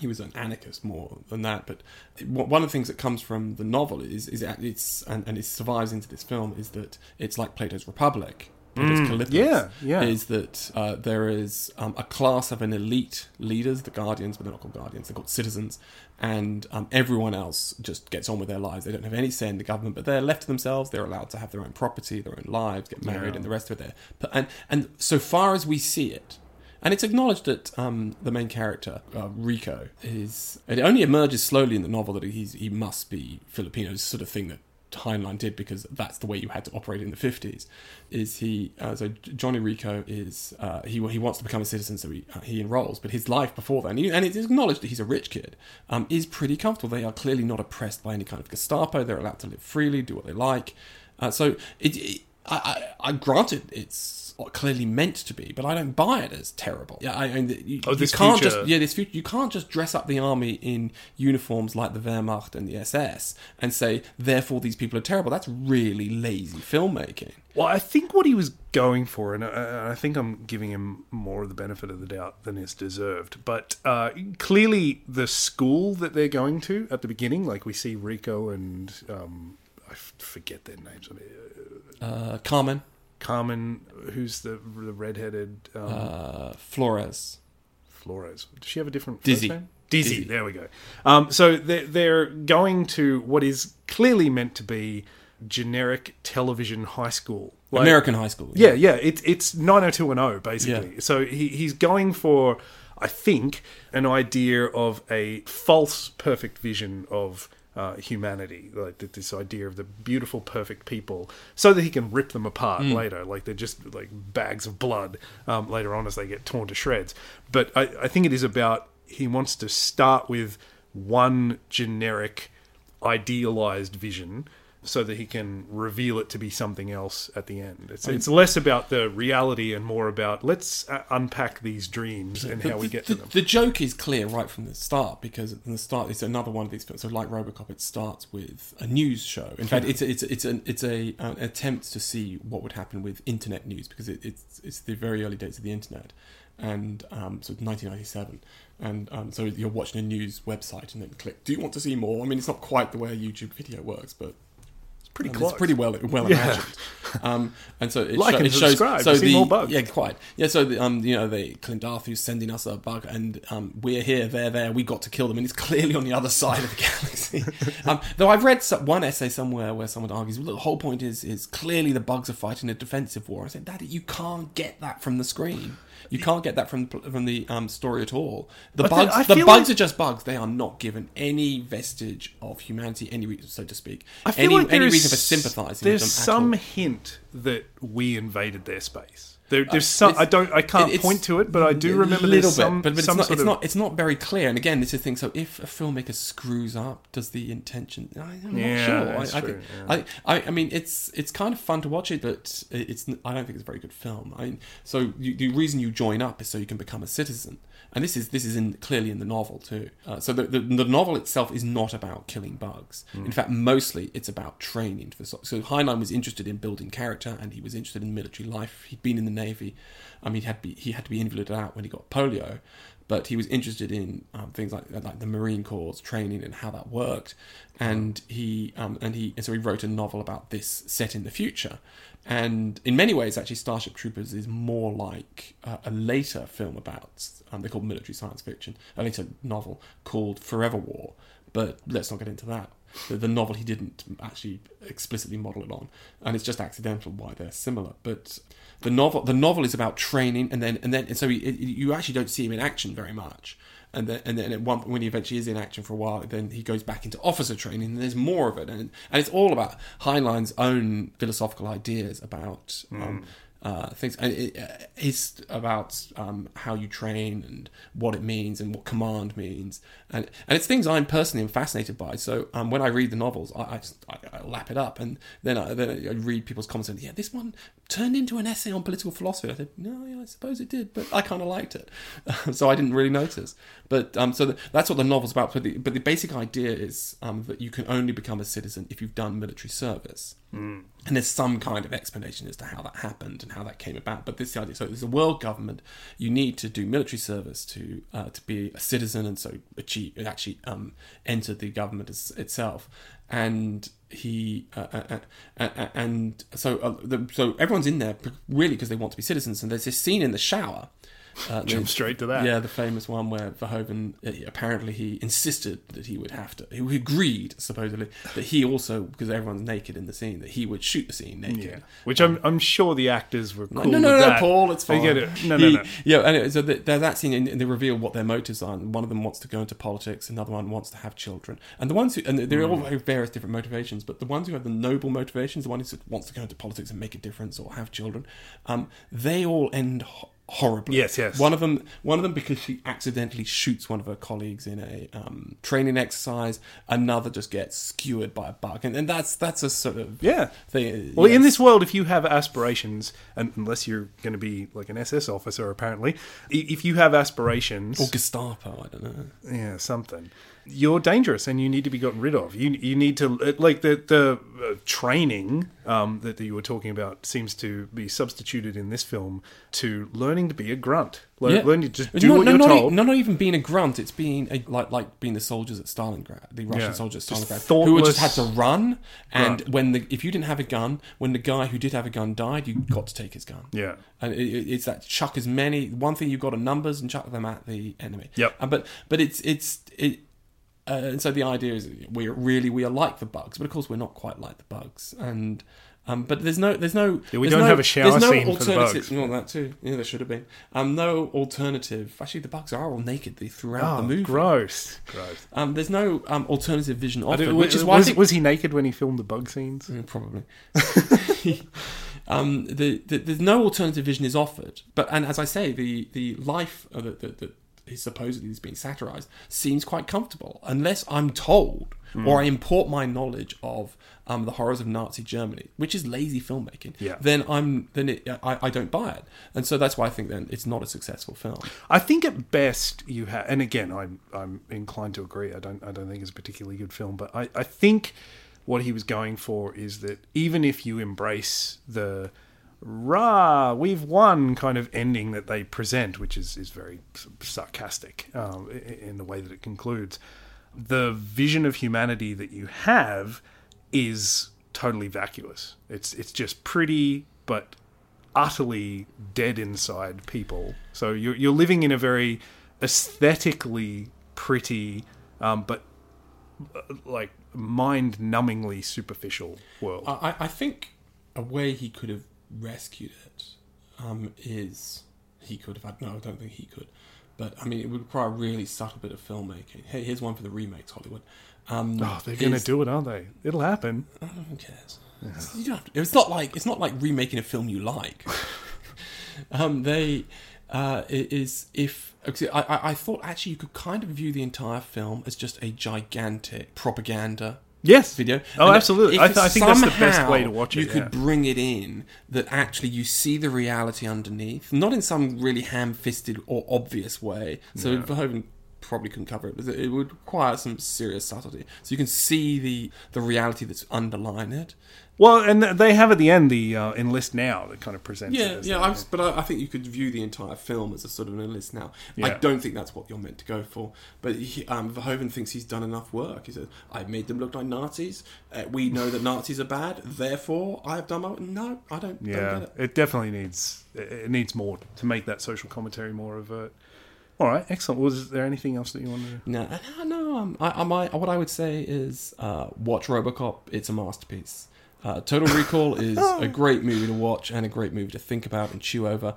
he was an anarchist more than that. But one of the things that comes from the novel is is it's and, and it survives into this film is that it's like Plato's Republic. Kallipolis, yeah, yeah. Is that uh, there is um, a class of an elite leaders, the guardians, but they're not called guardians; they're called citizens, and um, everyone else just gets on with their lives. They don't have any say in the government, but they're left to themselves. They're allowed to have their own property, their own lives, get married, Yeah. and the rest of it. There, and and so far as we see it, and it's acknowledged that um, the main character, uh, Rico, is. It only emerges slowly in the novel that he's he must be Filipino, sort of thing that Heinlein did because that's the way you had to operate in the 50s. Is he. Uh, so Johnny Rico is. Uh, he, he wants to become a citizen, so he, uh, he enrolls, but his life before then, and it's acknowledged that he's a rich kid, um, is pretty comfortable. They are clearly not oppressed by any kind of Gestapo. They're allowed to live freely, do what they like. Uh, so it, it I, I, I granted it's clearly meant to be, but I don't buy it as terrible. Yeah, I, mean, you, Oh, you this can't future- just yeah this future. You can't just dress up the army in uniforms like the Wehrmacht and the SS and say therefore these people are terrible. That's really lazy filmmaking. Well, I think what he was going for, and I, I think I'm giving him more of the benefit of the doubt than is deserved, but uh, clearly the school that they're going to at the beginning, like we see Rico and um, I f- forget their names. I mean, uh, Uh, Carmen, Carmen, who's the the redheaded um, uh, Flores, Flores. Does she have a different first Dizzy. name? Dizzy. Dizzy. There we go. Um, so they're, they're going to what is clearly meant to be generic television high school. Like- American high school. Yeah, yeah. It's it's 90210 basically. Yeah. So he, he's going for, I think, an idea of a false perfect vision of uh, humanity, like this idea of the beautiful perfect people, so that he can rip them apart Hmm. later. Like they're just like bags of blood um, later on as they get torn to shreds. But I, I think it is about he wants to start with one generic idealized vision so that he can reveal it to be something else at the end. It's, I mean- it's less about the reality and more about let's uh, unpack these dreams and The- how we the, get to the, them. The joke is clear right from the start because in the start it's another one of these films. So like RoboCop, it starts with a news show. In fact, it's a, it's a, it's an it's a an attempt to see what would happen with internet news because it, it's it's the very early days of the internet, and um, so it's 1997. And um, so you're watching a news website and then click. Do you want to see more? I mean, it's not quite the way a YouTube video works, but pretty close. It's pretty well well Yeah. imagined. Um, and so it, Like sho- and it shows so the more bugs. yeah quite yeah so the, um you know the Klendathu's sending us a bug and um we're here they're there we got to kill them and it's clearly on the other side of the (laughs) galaxy. um, though I've read one essay somewhere where someone argues well, the whole point is is clearly the bugs are fighting a defensive war. I said Daddy you can't get that from the screen. You can't get that from from the um, story at all. The bugs, I the bugs like- are just bugs. They are not given any vestige of humanity, any so to speak. I feel any like any reason for sympathising There's with them. some hint that we invaded their space. There, there's Uh, some. I don't. I can't it's point to it, but I do a remember little there's some. bit, but, but some it's not. sort It's of, not. It's not very clear. And again, this is the thing. So if a filmmaker screws up, does the intention? I'm Yeah, not sure. I, I, true, yeah. I, I, I mean, it's it's kind of fun to watch it, but it's. I don't think it's a very good film. I mean, so you, the reason you join up is so you can become a citizen. And this is this is in, clearly in the novel too. Uh, so the, the the novel itself is not about killing bugs. Hmm. In fact, mostly it's about training. For so, so Heinlein was interested in building character, and he was interested in military life. He'd been in the navy. I mean, he had be, he had to be invalided out when he got polio, but he was interested in um, things like like the Marine Corps training and how that worked. And he um, and he and so he wrote a novel about this set in the future. And in many ways, actually, Starship Troopers is more like uh, a later film about um, they call it military science fiction, a later novel called Forever War. But let's not get into that. The, the novel he didn't actually explicitly model it on, and it's just accidental why they're similar. But the novel the novel is about training, and then and then and so he, you actually don't see him in action very much. And then, and then at one when he eventually is in action for a while, then he goes back into officer training, and there's more of it, and and it's all about Heinlein's own philosophical ideas about um, uh, things. And it, uh, it's about um, how you train and what it means and what command means, and and it's things I'm personally fascinated by. So um, when I read the novels, I, I, I, I lap it up, and then I, then I read people's comments. And yeah, this one turned into an essay on political philosophy. I said, no, yeah, I suppose it did, but I kind of liked it, (laughs) so I didn't really notice. But um, so the, that's what the novel's about. But the, but the basic idea is um, that you can only become a citizen if you've done military service. And there's some kind of explanation as to how that happened and how that came about. But this is the idea. So there's a world government. You need to do military service to uh, to be a citizen and so achieve actually um, enter the government as, itself. And he uh, uh, uh, uh, and so uh, the, so everyone's in there really because they want to be citizens. And there's this scene in the shower. Uh, Jump straight to that. yeah, the famous one where Verhoeven uh, apparently he insisted that he would have to. He agreed supposedly that he also because everyone's naked in the scene that he would shoot the scene naked. Yeah, which I'm I'm sure the actors were cool No, no, no, no. Paul, it's fine. I get it. No, no, He- no. Yeah, anyway, so the, there's that scene, and they reveal what their motives are. And one of them wants to go into politics, another one wants to have children. And the ones who, and they're Hmm. all have various different motivations, but the ones who have the noble motivations, the one who wants to go into politics and make a difference or have children, um, they all end ho- horribly. Yes, yes. One of them, one of them, because she accidentally shoots one of her colleagues in a um, training exercise. Another just gets skewered by a bug, and, and that's that's a sort of Yeah. thing. Well, in this world, if you have aspirations, and unless you're going to be like an SS officer, apparently, if you have aspirations, or Gestapo, I don't know. yeah, something, you're dangerous and you need to be gotten rid of. You you need to uh, like the the uh, training um, that, that you were talking about seems to be substituted in this film to learning to be a grunt, Learn, Yeah. learn to just do not, what no, you're not, e- no, not even being a grunt. It's being a, like like being the soldiers at Stalingrad, the Russian Yeah. soldiers at Stalingrad, who just had to run. And grunt. when the if you didn't have a gun, when the guy who did have a gun died, you got to take his gun. yeah, And it, it- it's that chuck as many. One thing you've got are numbers and chuck them at the enemy. Yep. Uh, but but it's it's it. Uh, and so the idea is we're really we are like the bugs, but of course we're not quite like the bugs. And um, but there's no there's no Yeah, we there's don't no, have a shower there's no scene for the alternative- bugs. Well, that too. Yeah, there should have been. Um, no alternative. Actually, the bugs are all naked throughout oh, the movie. gross, gross. Um, there's no um, alternative vision I of which is why was, think was he naked when he filmed the bug scenes? Mm, probably. (laughs) (laughs) um, the, the, there's no alternative vision is offered, but and as I say, the the life of the, the, the is supposedly is being satirized seems quite comfortable, unless I'm told or I import my knowledge of um, the horrors of Nazi Germany, which is lazy filmmaking. Yeah. Then I'm then it, I, I don't buy it, and so that's why I think then it's not a successful film. I think at best you have, and again, I'm I'm inclined to agree. I don't I don't think it's a particularly good film, but I, I think what he was going for is that even if you embrace the rah we've won kind of ending that they present, which is is very sarcastic um, in the way that it concludes, the vision of humanity that you have is totally vacuous. It's it's just pretty, but utterly dead inside people. So you're you're living in a very aesthetically pretty, um, but uh, like mind-numbingly superficial world. I, I- think a way he could have rescued it um, is he could have had. No, I don't think he could. But I mean, it would require a really subtle bit of filmmaking. Hey, here's one for the remakes, Hollywood. Um, oh, they're gonna do it, aren't they? It'll happen. Oh, who cares? You don't have to, it's not like it's not like remaking a film you like. (laughs) um, they uh, it is if I, I I thought actually you could kind of view the entire film as just a gigantic propaganda Yes. video. Oh, And absolutely. I th- I think that's the best way to watch it, You could yeah. bring it in that actually you see the reality underneath, not in some really ham-fisted or obvious way. So Verhoeven probably couldn't cover it. but It would require some serious subtlety, so you can see the the reality that's underlying it. Well, and they have at the end the uh, enlist now that kind of presents. Yeah, yeah. I but I, I think you could view the entire film as a sort of an enlist now. I don't think that's what you're meant to go for. But he, um, Verhoeven thinks he's done enough work. He said, "I made them look like Nazis. Uh, we know that Nazis are bad. Therefore, I've done my no. I don't. Yeah, don't get it. it definitely needs it needs more to make that social commentary more overt. All right, excellent. Was there anything else that you wanted to? No, no, no. Um, I, I, my, what I would say is uh, watch RoboCop. It's a masterpiece. Uh, Total Recall (laughs) is a great movie to watch and a great movie to think about and chew over.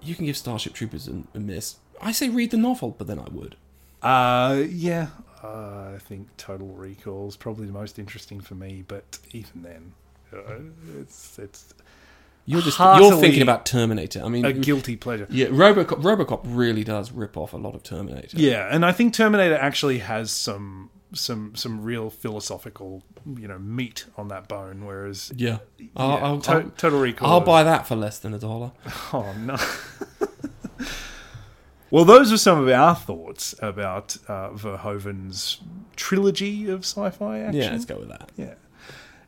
You can give Starship Troopers a, a miss. I say read the novel, but then I would. Uh, yeah, uh, I think Total Recall is probably the most interesting for me, but even then, uh, it's it's You're just Heartily you're thinking about Terminator. I mean, a guilty pleasure. yeah, RoboCop. RoboCop really does rip off a lot of Terminator. Yeah, and I think Terminator actually has some some some real philosophical you know meat on that bone, whereas yeah. I'll, I'll, To- I'll, Total Recall. I'll buy that for less than a dollar. (laughs) Oh no. (laughs) well, those are some of our thoughts about uh, Verhoeven's trilogy of sci-fi action. Yeah, let's go with that. Yeah.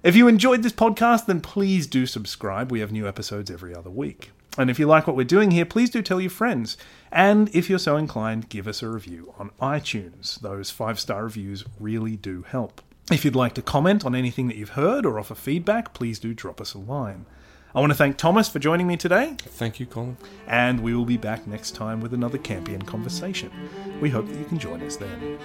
If you enjoyed this podcast, then please do subscribe. We have new episodes every other week. And if you like what we're doing here, please do tell your friends. And if you're so inclined, give us a review on iTunes. Those five star reviews really do help. If you'd like to comment on anything that you've heard or offer feedback, please do drop us a line. I want to thank Thomas for joining me today, Thank you, Colin. and we will be back next time with another Campion conversation. We hope that you can join us then.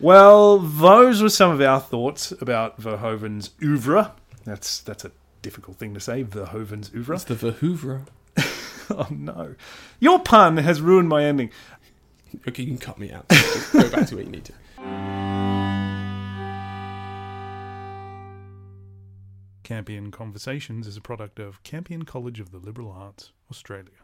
Well, those were some of our thoughts about Verhoeven's oeuvre. That's that's a difficult thing to say, Verhoeven's oeuvre. It's the Verhoever. (laughs) Oh no. Your pun has ruined my ending. Okay, you can cut me out. Just go back to where you need to. Campion Conversations is a product of Campion College of the Liberal Arts, Australia.